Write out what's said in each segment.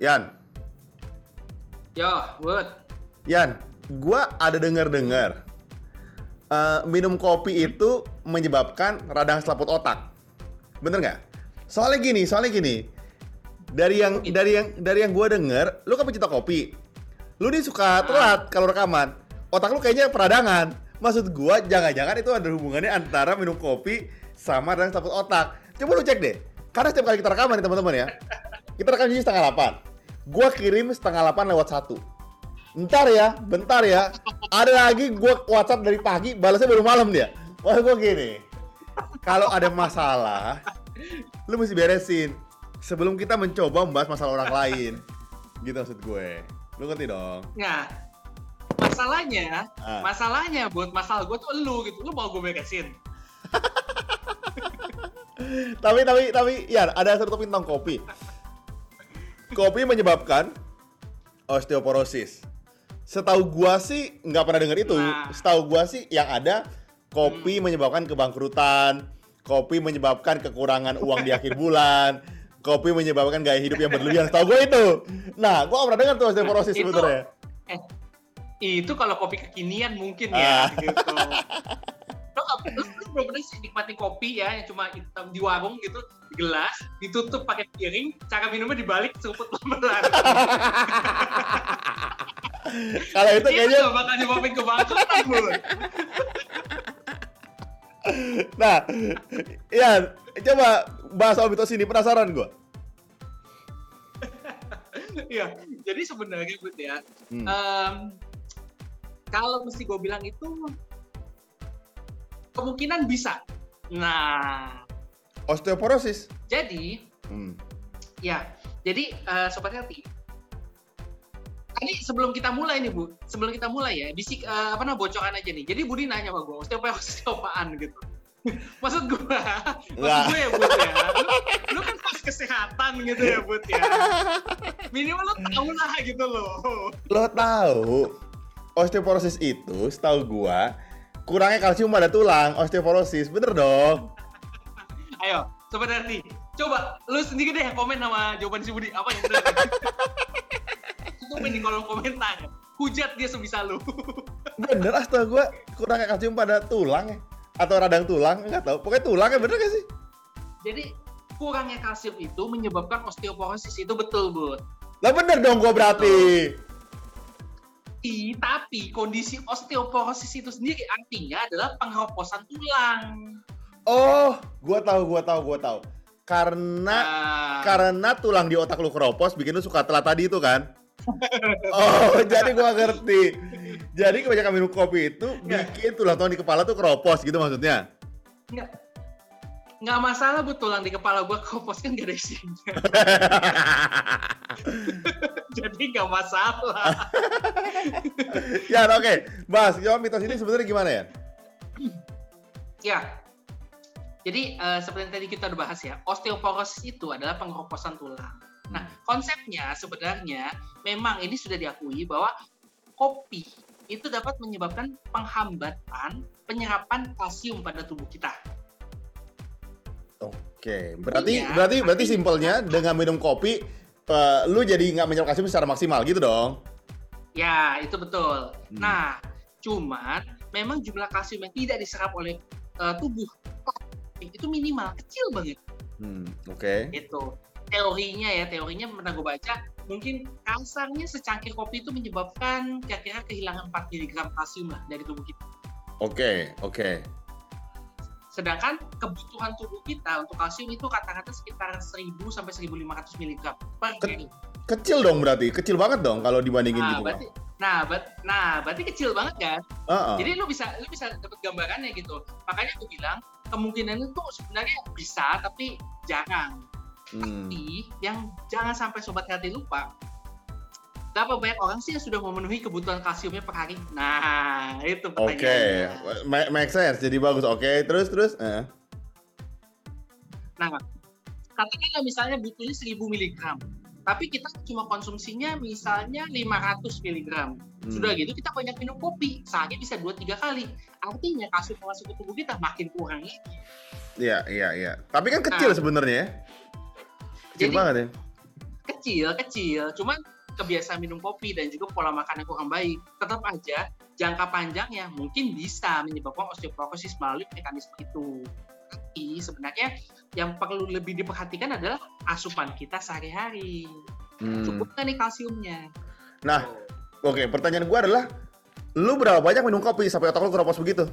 Yan. Yo, Bud. Yan, gua ada dengar-dengar uh, minum kopi itu menyebabkan radang selaput otak. Bener nggak? Soalnya gini, soalnya gini. Dari yang dari yang dari yang gua denger, lu kan pecinta kopi. Lu nih suka telat kalau rekaman. Otak lu kayaknya peradangan. Maksud gua jangan-jangan itu ada hubungannya antara minum kopi sama radang selaput otak. Coba lu cek deh. Karena setiap kali kita rekaman nih teman-teman ya. Kita rekam jadi setengah delapan. Gua kirim setengah delapan lewat satu. Ntar ya, bentar ya. Ada lagi gua WhatsApp dari pagi, balasnya baru malam dia. Wah gua gini. Kalau ada masalah, lu mesti beresin sebelum kita mencoba membahas masalah orang lain. Gitu maksud gue. Lu ngerti dong? Nah, masalahnya, Ah. masalahnya buat masalah gue tuh lu gitu. Lu mau gue beresin? tapi tapi tapi ya ada satu topik tentang kopi. Kopi menyebabkan osteoporosis. Setahu gua sih nggak pernah dengar itu. Nah. Setahu gua sih yang ada kopi menyebabkan kebangkrutan, kopi menyebabkan kekurangan uang di akhir bulan, kopi menyebabkan gaya hidup yang berlebihan. Setahu gua itu. Nah, gua pernah dengar tuh osteoporosis Itu- sebenarnya. Eh, itu kalau kopi kekinian mungkin Ah. ya, gitu. Lo, nggak- lo, lo belum pernah sih nikmati kopi ya, yang cuma hitam di warung gitu, di gelas, ditutup pakai piring, cara minumnya dibalik seruput pelan-pelan. Kalau itu kayaknya nggak bakal nyebabin kebangkrutan, Bud. Nah, ya coba bahas soal mitos ini penasaran gua. Iya, jadi sebenarnya Bud ya, Hmm. em, kalau mesti gue bilang itu kemungkinan bisa. Nah, Osteoporosis. jadi Hmm. ya, jadi eh, sobat healthy. Tadi sebelum kita mulai nih Bu, sebelum kita mulai ya, bisik eh, apa namanya bocoran aja nih. Jadi Budi nanya sama gue, osteoporosis apaan gitu. maksud gue, maksud gue ya Bud ya, lu, lu kan pas kesehatan gitu ya Bud ya. Minimal lu tahu lah gitu loh. Lo tahu osteoporosis itu setahu gua kurangnya kalsium pada tulang, osteoporosis. Bener dong. Ayo, sobat healthy, coba lu sendiri deh komen sama jawaban si Budi apa yang benar. Komen di kolom komentar. Hujat dia sebisa lu. Bener setahu gua kurangnya kalsium pada tulang ya. Atau radang tulang, enggak tahu. Pokoknya tulangnya bener gak sih? Jadi kurangnya kalsium itu menyebabkan osteoporosis itu betul, Bud. Lah bener dong gua berarti. I, tapi kondisi osteoporosis itu sendiri artinya adalah pengeroposan tulang. Oh, gua tahu, gua tahu, gua tahu. Karena Nah, karena tulang di otak lu keropos bikin lu suka telat tadi itu kan? Oh, jadi gua ngerti. Jadi kebanyakan minum kopi itu Ya. bikin tulang-tulang di kepala tuh keropos gitu maksudnya. nggak nggak masalah bu tulang di kepala gua keropos kan gak ada isinya. Jadi nggak masalah. ya, oke. Bahas, jawab mitos ini sebenarnya gimana ya? Ya. Jadi eh, seperti yang tadi kita udah bahas ya, osteoporosis itu adalah pengeroposan tulang. Nah, konsepnya sebenarnya memang ini sudah diakui bahwa kopi itu dapat menyebabkan penghambatan penyerapan kalsium pada tubuh kita. Oke, berarti Artinya- berarti berarti simpelnya dengan minum kopi eh, lu jadi nggak menyerap kalsium secara maksimal gitu dong? Ya, itu betul. Hmm. Nah, cuman memang jumlah kalsium yang tidak diserap oleh eh, tubuh itu minimal, kecil banget. Hmm, oke. itu teorinya ya teorinya pernah gue baca mungkin kasarnya secangkir kopi itu menyebabkan kira-kira kehilangan 4 mg kalsium lah dari tubuh kita Oke, oke. Sedangkan kebutuhan tubuh kita untuk kalsium itu kata-kata sekitar 1000 sampai 1500 mg per Ke- hari Kecil dong berarti, kecil banget dong kalau dibandingin nah gitu. berarti nah, bet- nah berarti kecil banget kan Heeh. jadi lu bisa lu bisa dapat gambarannya gitu makanya gue bilang kemungkinan itu sebenarnya bisa tapi jarang Hmm. Tapi yang jangan sampai sobat healthy lupa, berapa banyak orang sih yang sudah memenuhi kebutuhan kalsiumnya per hari? Nah, itu Oke, pertanyaannya. Ma- make sense. Jadi bagus. Oke, terus terus. Eh. Nah, katakanlah misalnya butuhnya 1000 mg, tapi kita cuma konsumsinya misalnya 500 mg. Hmm. Sudah gitu kita banyak minum kopi, sehari bisa 2-3 kali. Artinya kalsium masuk ke tubuh kita makin kurang lagi. Iya, iya, iya. Tapi kan kecil Nah. sebenarnya ya. Kecil Jadi- banget ya. kecil kecil cuman kebiasaan minum kopi dan juga pola makan yang kurang baik tetap aja jangka panjangnya mungkin bisa menyebabkan osteoporosis melalui mekanisme itu tapi sebenarnya yang perlu lebih diperhatikan adalah asupan kita sehari-hari Hmm. cukup nggak nih kalsiumnya Nah, oke, pertanyaan gua adalah lu berapa banyak minum kopi sampai otak lu keropos begitu?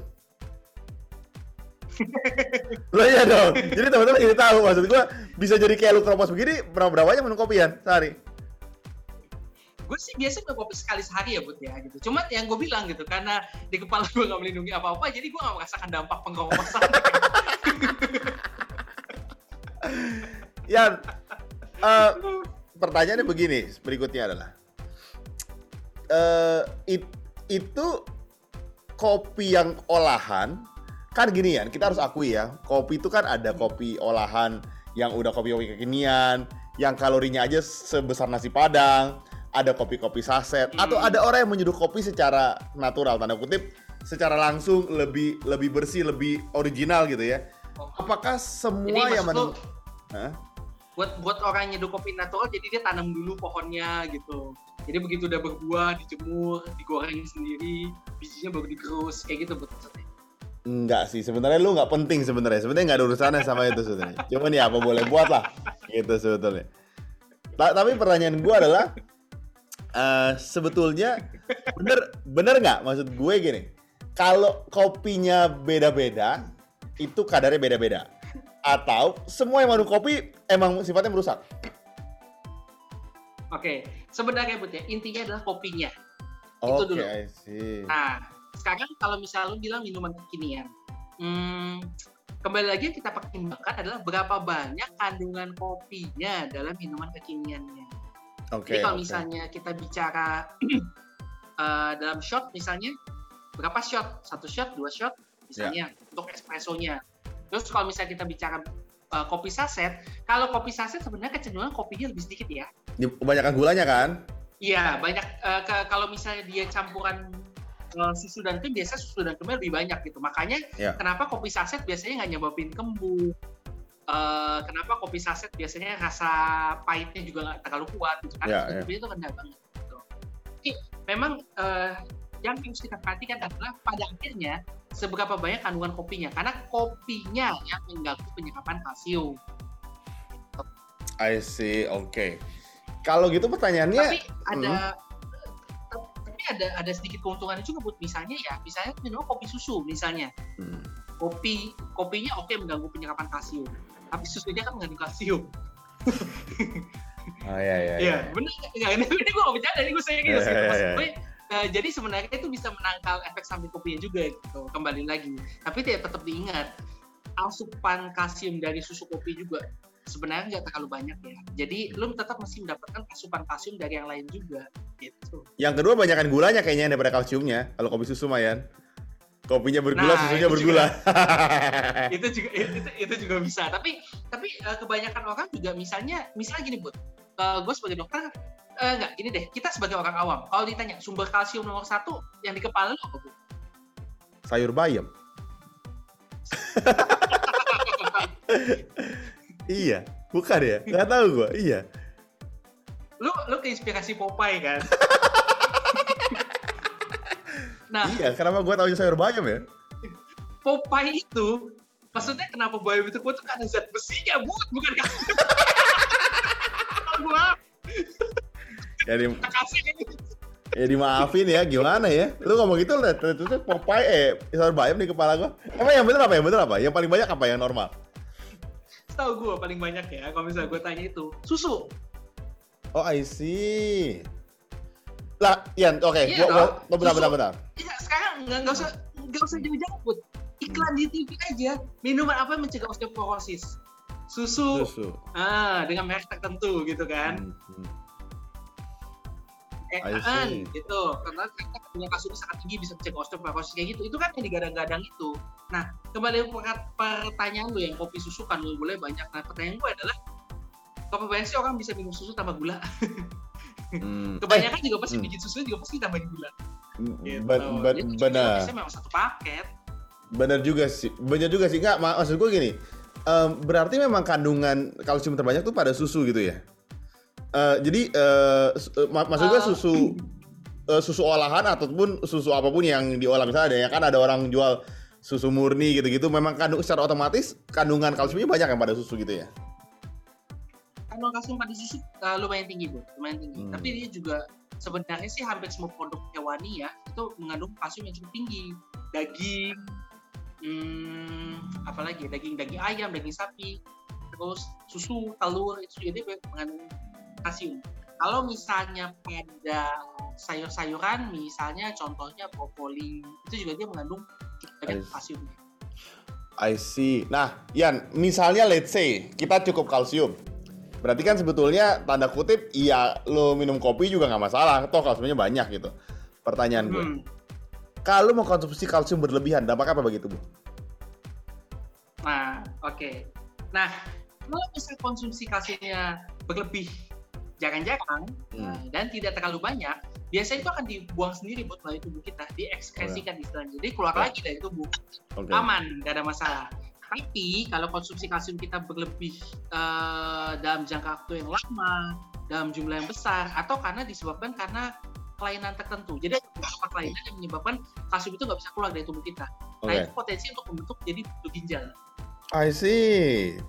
Lo iya dong. Jadi teman-teman jadi tahu maksud gua bisa jadi kayak lu keropos begini berapa berapa banyak minum kopian sehari? Gue sih biasa minum kopi sekali sehari ya bud ya gitu. Cuma yang gue bilang gitu karena di kepala gue nggak melindungi apa-apa jadi gue nggak merasakan dampak pengkorosan Yan, eh, pertanyaannya begini, berikutnya adalah eh it- itu kopi yang olahan kan gini ya, kita harus akui ya, kopi itu kan ada kopi olahan yang udah kopi-kopi kekinian, yang kalorinya aja sebesar nasi padang, ada kopi-kopi saset, Hmm. atau ada orang yang menyeduh kopi secara natural, tanda kutip, secara langsung lebih lebih bersih, lebih original gitu ya. Apakah semua jadi yang menurut Hah? buat buat orang nyeduh kopi natural jadi dia tanam dulu pohonnya gitu jadi begitu udah berbuah dijemur digoreng sendiri bijinya baru digerus kayak gitu maksudnya Enggak sih, sebenarnya lu nggak penting sebenarnya. Sebenarnya nggak ada urusannya sama itu sebenarnya. Cuman ya apa boleh buat lah, gitu sebetulnya. Ta- tapi pertanyaan gua adalah, eh sebetulnya bener bener nggak maksud gue gini? Kalau kopinya beda-beda, itu kadarnya beda-beda. Atau semua yang minum kopi emang sifatnya merusak? oke sebenarnya bud ya intinya adalah kopinya Itu Oke, dulu. I see. Nah, sekarang kalau misalnya lu bilang minuman kekinian, hmm, kembali lagi yang kita pertimbangkan adalah berapa banyak kandungan kopinya dalam minuman kekiniannya. Oke. Jadi kalau oke. misalnya kita bicara eh, dalam shot misalnya, berapa shot? Satu shot, dua shot, misalnya untuk espressonya. Terus kalau misalnya kita bicara eh, kopi saset, kalau kopi saset sebenarnya kecenderungan kopinya lebih sedikit ya. Kebanyakan gulanya kan? Iya, banyak ke- kalau misalnya dia campuran susu dan krim, biasanya susu dan krimnya lebih banyak gitu. Makanya Iya. kenapa kopi saset biasanya nggak nyebabin kembung. Eh, kenapa kopi saset biasanya rasa pahitnya juga nggak terlalu kuat gitu. Karena susu iya. krimnya itu rendah banget. Gitu. Oke, memang eh, yang harus kita perhatikan adalah pada akhirnya seberapa banyak kandungan kopinya. Karena kopinya yang mengganggu penyerapan kalsium. I see, oke. Kalau gitu pertanyaannya, tapi ada tapi ada ada sedikit keuntungannya juga buat misalnya ya misalnya minum kopi susu misalnya Hmm. kopi kopinya oke mengganggu penyerapan kalsium tapi susunya kan mengandung kalsium Oh iya iya. Iya, benar nggak ini ini gue gak bercanda ini gue sayang gitu Iya, sih iya, Maksud iya. gue, eh, jadi sebenarnya itu bisa menangkal efek samping kopinya juga gitu kembali lagi tapi tidak tetap diingat asupan kalsium dari susu kopi juga sebenarnya nggak terlalu banyak ya jadi lu tetap mesti mendapatkan asupan kalsium dari yang lain juga gitu Yang kedua banyakan gulanya kayaknya daripada kalsiumnya. Kalau kopi susu Mayan. Kopinya bergula, Nah, susunya itu bergula. itu juga itu, itu juga bisa tapi tapi eh, kebanyakan orang juga misalnya misalnya gini bud gue sebagai dokter eh, enggak gini deh kita sebagai orang awam kalau ditanya sumber kalsium nomor satu yang di kepala lu apa Sayur bayam. iya, bukan ya? Gak tahu gua. Iya. lu lu keinspirasi Popeye kan nah Iya, kenapa gua tahu sayur bayam ya? Popeye itu maksudnya kenapa bayam itu kuat tuh karena zat besinya bud bukan karena gua Ya, di, ya dimaafin ya, gimana ya? Lu ngomong gitu tuh Popeye eh sayur bayam di kepala gua. Emang yang bener apa? Yang bener apa? Yang paling banyak apa yang normal? tahu gue paling banyak ya kalau misalnya gue tanya itu susu Oh, I see. Lah, Ian, oke, Iya gua, gua, bentar, Susu. bentar, bentar. Ya, sekarang nggak nggak usah nggak usah jauh-jauh Bud. iklan di TV aja. Minuman apa yang mencegah osteoporosis? Susu, Susu. ah dengan merek tertentu gitu kan? Hmm, hmm. eh, kan gitu. Karena ternyata punya kasus sangat tinggi bisa mencegah osteoporosis kayak gitu. Itu kan yang digadang-gadang itu. Nah kembali ke pertanyaan lu yang kopi susu kan lu boleh banyak. Nah pertanyaan gue adalah banyak sih orang bisa minum susu tambah gula Hmm. kebanyakan juga pasti hmm. bikin susu juga pasti tambahin gula Eh, gitu. ben- Jadi benar. memang satu paket Benar juga sih. Benar juga sih. Enggak, mak- maksud gue gini. em, berarti memang kandungan kalsium terbanyak tuh pada susu gitu ya? eh, jadi eh, su- eh, mak- maksud gue Eh. susu eh, susu olahan ataupun susu apa pun yang diolah misalnya ada ya kan ada orang jual susu murni gitu-gitu memang kandung secara otomatis kandungan kalsiumnya banyak yang pada susu gitu ya. Kandungan kalsium pada susu uh, lumayan tinggi bu, lumayan tinggi. Hmm. Tapi dia juga sebenarnya sih hampir semua produk hewani ya itu mengandung kalsium yang cukup tinggi. Daging, hmm, apalagi ya, daging daging ayam, daging sapi, terus susu, telur itu juga dia mengandung kalsium. Kalau misalnya pada sayur-sayuran, misalnya contohnya brokoli, itu juga dia mengandung cukup banyak kalsium. I see. Nah, Yan, misalnya let's say kita cukup kalsium. Berarti kan sebetulnya tanda kutip iya lo minum kopi juga nggak masalah, toh kalsiumnya banyak gitu. Pertanyaan gue, Hmm. kalau mau konsumsi kalsium berlebihan, dampak apa begitu bu? Nah, oke. Nah, kalau misal konsumsi kalsiumnya berlebih, jarang-jarang Hmm. dan tidak terlalu banyak, biasanya itu akan dibuang sendiri buat melalui tubuh kita, diekskresikan istilahnya. Jadi keluar Ya. lagi dari tubuh, Oke. aman, nggak ada masalah. Tapi kalau konsumsi kalsium kita berlebih eh, dalam jangka waktu yang lama, dalam jumlah yang besar, atau karena disebabkan karena kelainan tertentu. Jadi ada beberapa kelainan yang menyebabkan kalsium itu nggak bisa keluar dari tubuh kita. Nah Oke. itu potensi untuk membentuk jadi batu ginjal. I see.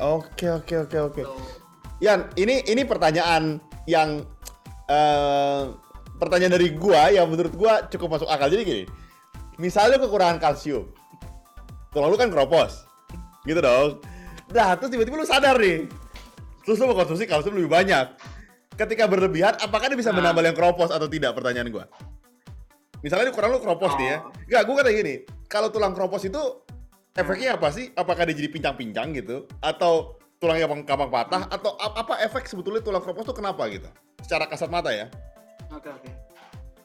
Oke oke oke oke. Tuh. Yan, ini ini pertanyaan yang eh pertanyaan dari gua yang menurut gua cukup masuk akal. Jadi gini, misalnya kekurangan kalsium, tulang lu kan keropos, gitu dong. Nah, terus tiba-tiba lu sadar nih, terus lu mau konsumsi kalsium lebih banyak. Ketika berlebihan, apakah dia bisa Nah. menambal yang keropos atau tidak? Pertanyaan gua. Misalnya kurang lu keropos nih ya, Oh. Enggak, gua kata gini, kalau tulang keropos itu efeknya apa sih? Apakah dia jadi pincang-pincang gitu? Atau tulangnya gampang, patah? Atau ap- apa efek sebetulnya tulang keropos itu kenapa gitu? Secara kasat mata ya? Oke oke.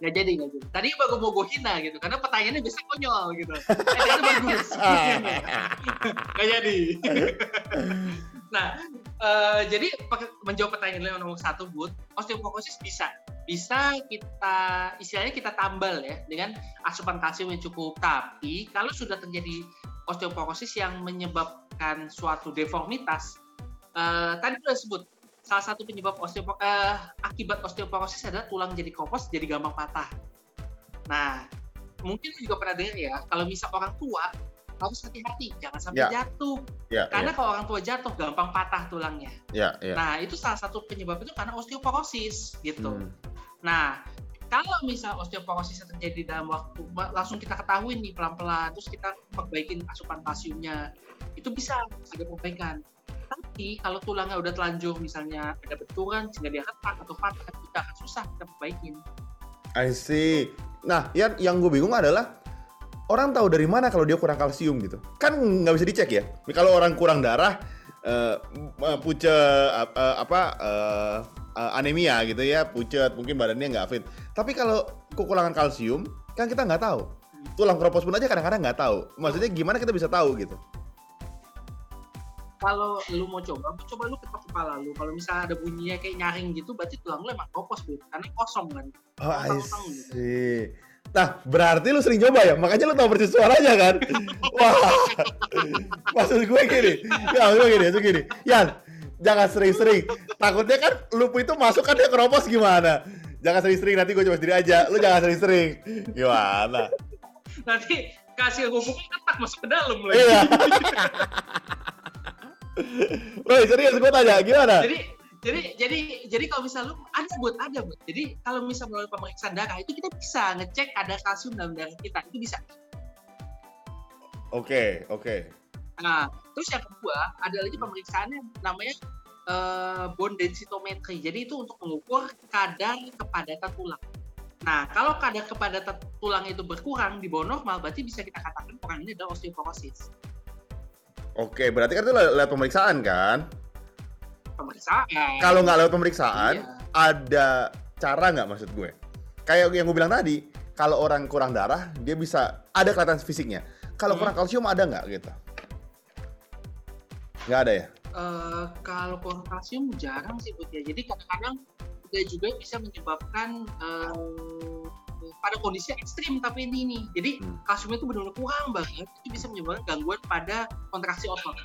Nggak jadi nggak jadi. Tadi baru mau gue hina gitu, karena pertanyaannya biasa konyol gitu. Eh, bagus. Nggak jadi. nah, eh, jadi menjawab pertanyaan nomor satu, Bud, osteoporosis bisa. Bisa kita, istilahnya kita tambal ya, dengan asupan kalsium yang cukup. Tapi, kalau sudah terjadi osteoporosis yang menyebabkan suatu deformitas, eh, tadi sudah sebut, salah satu penyebab osteopo eh, akibat osteoporosis adalah tulang jadi kropos jadi gampang patah. Nah, mungkin juga pernah dengar ya, kalau misal orang tua harus hati-hati, jangan sampai Ya. jatuh. Ya, Karena kalau orang tua jatuh gampang patah tulangnya. ya, ya. Nah, itu salah satu penyebab itu karena osteoporosis gitu. Hmm. Nah, kalau misal osteoporosis terjadi dalam waktu langsung kita ketahui nih pelan-pelan, terus kita perbaikin asupan kalsiumnya, itu bisa ada perbaikan. Tapi kalau tulangnya udah telanjur, misalnya ada benturan sehingga dia retak atau patah, itu akan susah kita perbaikin. I see. Nah, yang yang gue bingung adalah orang tahu dari mana kalau dia kurang kalsium gitu. Kan nggak bisa dicek ya. Kalau orang kurang darah, eh, eh, pucet eh, apa eh, eh, anemia gitu ya, pucet, mungkin badannya nggak fit. Tapi kalau kekurangan kalsium, kan kita nggak tahu. Tulang keropos pun aja kadang-kadang nggak tahu. Maksudnya gimana kita bisa tahu gitu? Kalau lu mau coba, coba lu ketok kepala lu. Kalau misalnya ada bunyinya kayak nyaring gitu, berarti tulang lu emang kopos, Bu. Karena kosong kan. Oh, I gitu. see. Nah, berarti lu sering coba ya? Makanya lu tahu persis suaranya kan? Wah, maksud gue gini. Ya, gue gini, gue gini. Yan, jangan sering-sering. Takutnya kan lupu itu masuk kan dia keropos gimana? Jangan sering-sering, nanti gue coba sendiri aja. Lu jangan sering-sering. Gimana? Nanti kasih hubungan ketak masuk ke dalam lagi. Iya. Woi, serius gue tanya, gimana? jadi jadi jadi jadi kalau misal lu ada buat ada buat jadi kalau misal melalui pemeriksaan darah itu kita bisa ngecek ada kalsium dalam darah kita itu bisa. Oke, oke. nah terus yang kedua ada lagi pemeriksaannya namanya eh, bone densitometry. Jadi itu untuk mengukur kadar kepadatan tulang. Nah kalau kadar kepadatan tulang itu berkurang di bawah normal berarti bisa kita katakan orang ini adalah osteoporosis Oke, berarti kan itu le- lewat pemeriksaan kan? pemeriksaan Kalau nggak lewat pemeriksaan, Iya. ada cara nggak maksud gue? Kayak yang gue bilang tadi, kalau orang kurang darah, dia bisa ada kelihatan fisiknya. Kalau Hmm. kurang kalsium ada nggak gitu? Nggak ada ya? Eh, kalau kurang kalsium jarang sih Bud ya. Jadi kadang-kadang dia juga bisa menyebabkan eh, pada kondisi ekstrim tapi ini nih. Jadi Hmm. kalsiumnya itu benar-benar kurang banget. Itu bisa menyebabkan gangguan pada kontraksi otot.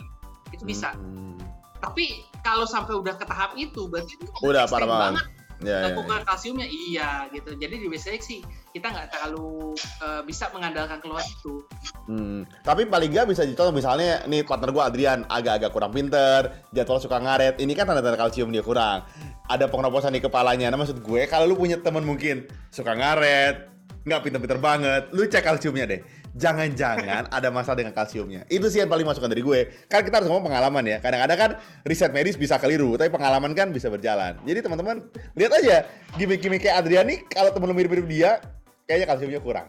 Itu bisa. Hmm. tapi kalau sampai udah ke tahap itu berarti itu Udah parah banget. Ya, Kekurangan ya. kalsiumnya iya gitu. Jadi di basic sih kita nggak terlalu eh, bisa mengandalkan keluar itu. Hmm. Tapi paling nggak bisa dicontoh misalnya nih partner gua Adrian agak-agak kurang pinter, jadwal suka ngaret. Ini kan tanda-tanda kalsium dia kurang. Ada pengeroposan di kepalanya. Nah maksud gue kalau lu punya temen mungkin suka ngaret, nggak pinter-pinter banget, lu cek kalsiumnya deh. Jangan-jangan ada masalah dengan kalsiumnya. Itu sih yang paling masukan dari gue. Kan kita harus ngomong pengalaman ya. Kadang-kadang kan riset medis bisa keliru, tapi pengalaman kan bisa berjalan. Jadi teman-teman lihat aja gimmick-gimmick kayak Adrian nih, kalau temen lu mirip-mirip dia, kayaknya kalsiumnya kurang.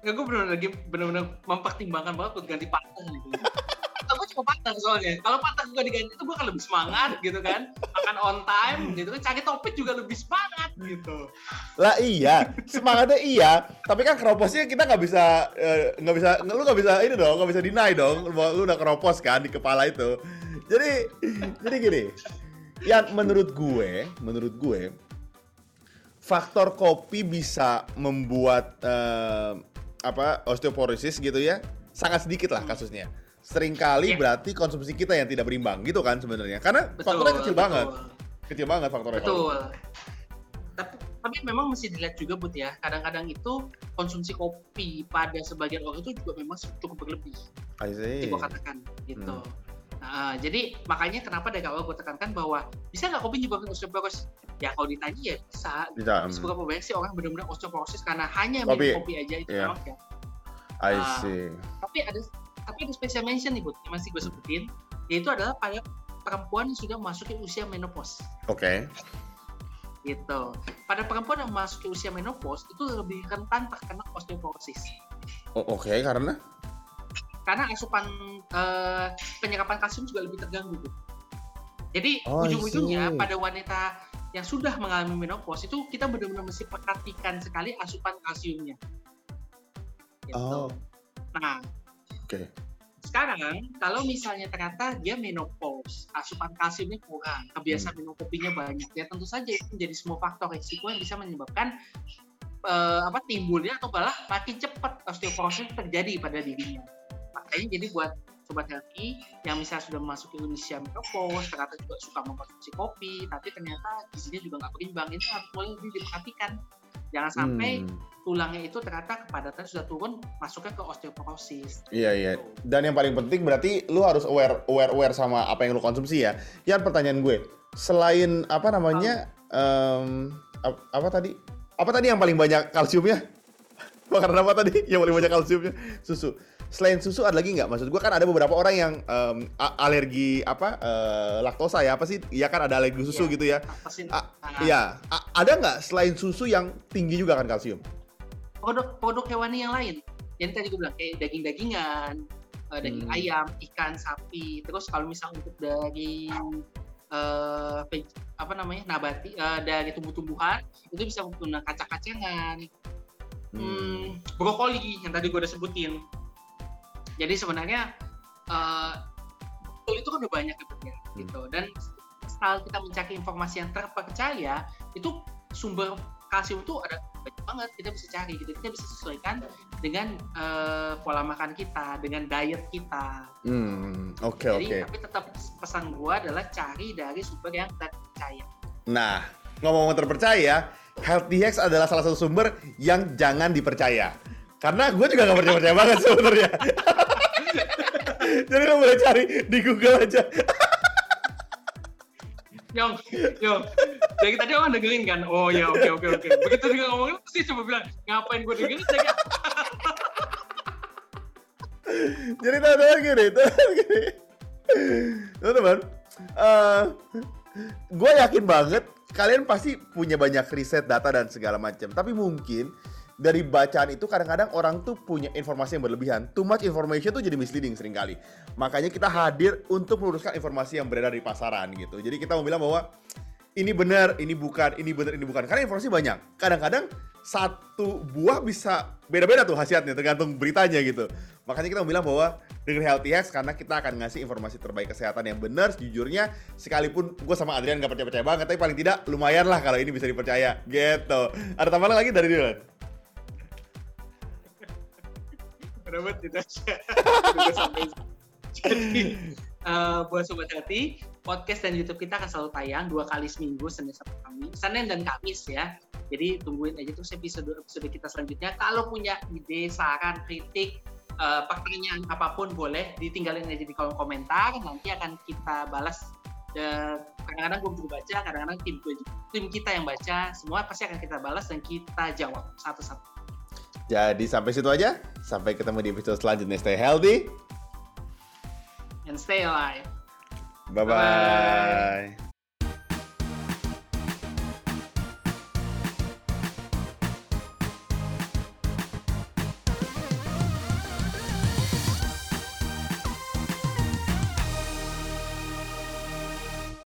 Ya gue benar lagi benar-benar mempertimbangkan banget buat ganti partner gitu. Cuma partner soalnya. Kalau partner gue diganti itu gue akan lebih semangat gitu kan. Makan on time gitu kan. Cari topik juga lebih semangat gitu. Lah iya, semangatnya iya, tapi kan keroposnya kita nggak bisa eh, nggak bisa lu nggak bisa ini dong, nggak bisa deny dong, bahwa lu udah keropos kan di kepala itu. Jadi jadi gini, yang menurut gue, menurut gue faktor kopi bisa membuat eh, apa osteoporosis gitu ya, sangat sedikit lah kasusnya. Seringkali Iya. berarti konsumsi kita yang tidak berimbang gitu kan sebenarnya, karena faktornya kecil banget, kecil banget faktornya. Betul. Tapi, tapi memang mesti dilihat juga Bud ya. Kadang-kadang itu konsumsi kopi pada sebagian orang itu juga memang cukup berlebih. I see. Gue katakan gitu. Hmm. Nah, jadi makanya kenapa dari awal gue tekankan bahwa bisa nggak kopi menyebabkan osteoporosis? Ya kalau ditanya ya bisa. Bisa, hmm. Seberapa banyak sih orang benar-benar osteoporosis karena hanya Kopi. minum kopi aja itu Iya. memang ya. I Ah. see. Tapi ada tapi ada special mention nih Bud, yang masih gue sebutin, yaitu adalah pada perempuan yang sudah memasuki usia menopause. Oke. gitu. Pada perempuan yang masuk ke usia menopause itu lebih rentan terkena osteoporosis. O- Oke, karena Karena asupan eh, penyerapan kalsium juga lebih terganggu. Bu. Jadi Oh, ujung-ujungnya pada wanita yang sudah mengalami menopause itu kita benar-benar mesti perhatikan sekali asupan kalsiumnya. Gitu. Oh. Nah, Oke. sekarang kalau misalnya ternyata dia menopause, asupan kalsiumnya kurang, kebiasaan minum kopinya banyak, ya tentu saja itu menjadi semua faktor risiko yang bisa menyebabkan eh, apa timbulnya atau malah makin cepat osteoporosis terjadi pada dirinya. Makanya jadi buat sobat healthy yang misalnya sudah memasuki usia menopause, ternyata juga suka mengkonsumsi kopi, tapi ternyata gizinya juga nggak berimbang, itu harus mulai lebih diperhatikan. Jangan sampai Hmm. tulangnya itu ternyata kepadatan sudah turun, masuknya ke osteoporosis. Iya iya. Dan yang paling penting berarti lu harus aware aware aware sama apa yang lu konsumsi ya. Yang pertanyaan gue, selain apa namanya em, ap- apa tadi? Apa tadi yang paling banyak kalsiumnya? Makanan apa tadi yang paling banyak kalsiumnya? Susu. Selain susu ada lagi nggak? Maksud gue kan ada beberapa orang yang a- alergi apa eh, laktosa ya apa sih? Iya kan ada alergi susu Iya. gitu ya. Apa sih? A- Nah, Iya. A- ada nggak selain susu yang tinggi juga kan kalsium? produk-produk hewani yang lain. Yang tadi gue bilang kayak daging-dagingan, eh, daging Hmm. ayam, ikan, sapi. Terus kalau misal untuk dari eh, veg- apa namanya nabati eh, dari tumbuh-tumbuhan itu bisa menggunakan kacang-kacangan, hmm, brokoli yang tadi gue udah sebutin. Jadi sebenarnya eh, betul itu kan udah banyak ya, gitu. Dan setelah kita mencari informasi yang terpercaya, itu sumber kalsium itu ada banyak banget kita bisa cari gitu kita bisa sesuaikan dengan eh, pola makan kita dengan diet kita Hmm, oke jadi oke. tapi tetap pesan gua adalah cari dari sumber yang terpercaya Nah, ngomong-ngomong terpercaya, Healthy Hacks adalah salah satu sumber yang jangan dipercaya. Karena gue juga gak percaya-percaya banget sebenarnya. Jadi lo boleh cari di Google aja. Yong, Yong, dari tadi orang dengerin kan? Oh ya, oke oke oke. Begitu dia ngomongin, pasti coba bilang, ngapain gue dengerin? Saya kayak, Jadi teman-teman gini, teman-teman gini. Teman-teman, gue yakin banget kalian pasti punya banyak riset, data dan segala macam. Tapi mungkin dari bacaan itu kadang-kadang orang tuh punya informasi yang berlebihan. Too much information tuh jadi misleading sering kali. Makanya kita hadir untuk meluruskan informasi yang beredar di pasaran gitu. Jadi kita mau bilang bahwa ini benar, ini bukan, ini benar, ini bukan. Karena informasi banyak. Kadang-kadang satu buah bisa beda-beda tuh hasilnya tergantung beritanya gitu. Makanya kita mau bilang bahwa dengan Healthy Hacks karena kita akan ngasih informasi terbaik kesehatan yang benar sejujurnya sekalipun gue sama Adrian gak percaya-percaya banget tapi paling tidak lumayan lah kalau ini bisa dipercaya gitu. Ada tambahan lagi dari Dylan? Aja. Udah sampai. Jadi, uh, buat sobat hati, podcast dan YouTube kita akan selalu tayang dua kali seminggu Senin sampai Kamis, Senin dan Kamis ya. Jadi tungguin aja terus episode episode kita selanjutnya. Kalau punya ide, saran, kritik, uh, pertanyaan apa pun boleh ditinggalin aja di kolom komentar. Nanti akan kita balas. kadang-kadang gue juga baca, kadang-kadang tim tim kita yang baca. Semua pasti akan kita balas dan kita jawab satu-satu. Jadi sampai situ aja. Sampai ketemu di episode selanjutnya. Stay healthy and stay alive. Bye-bye.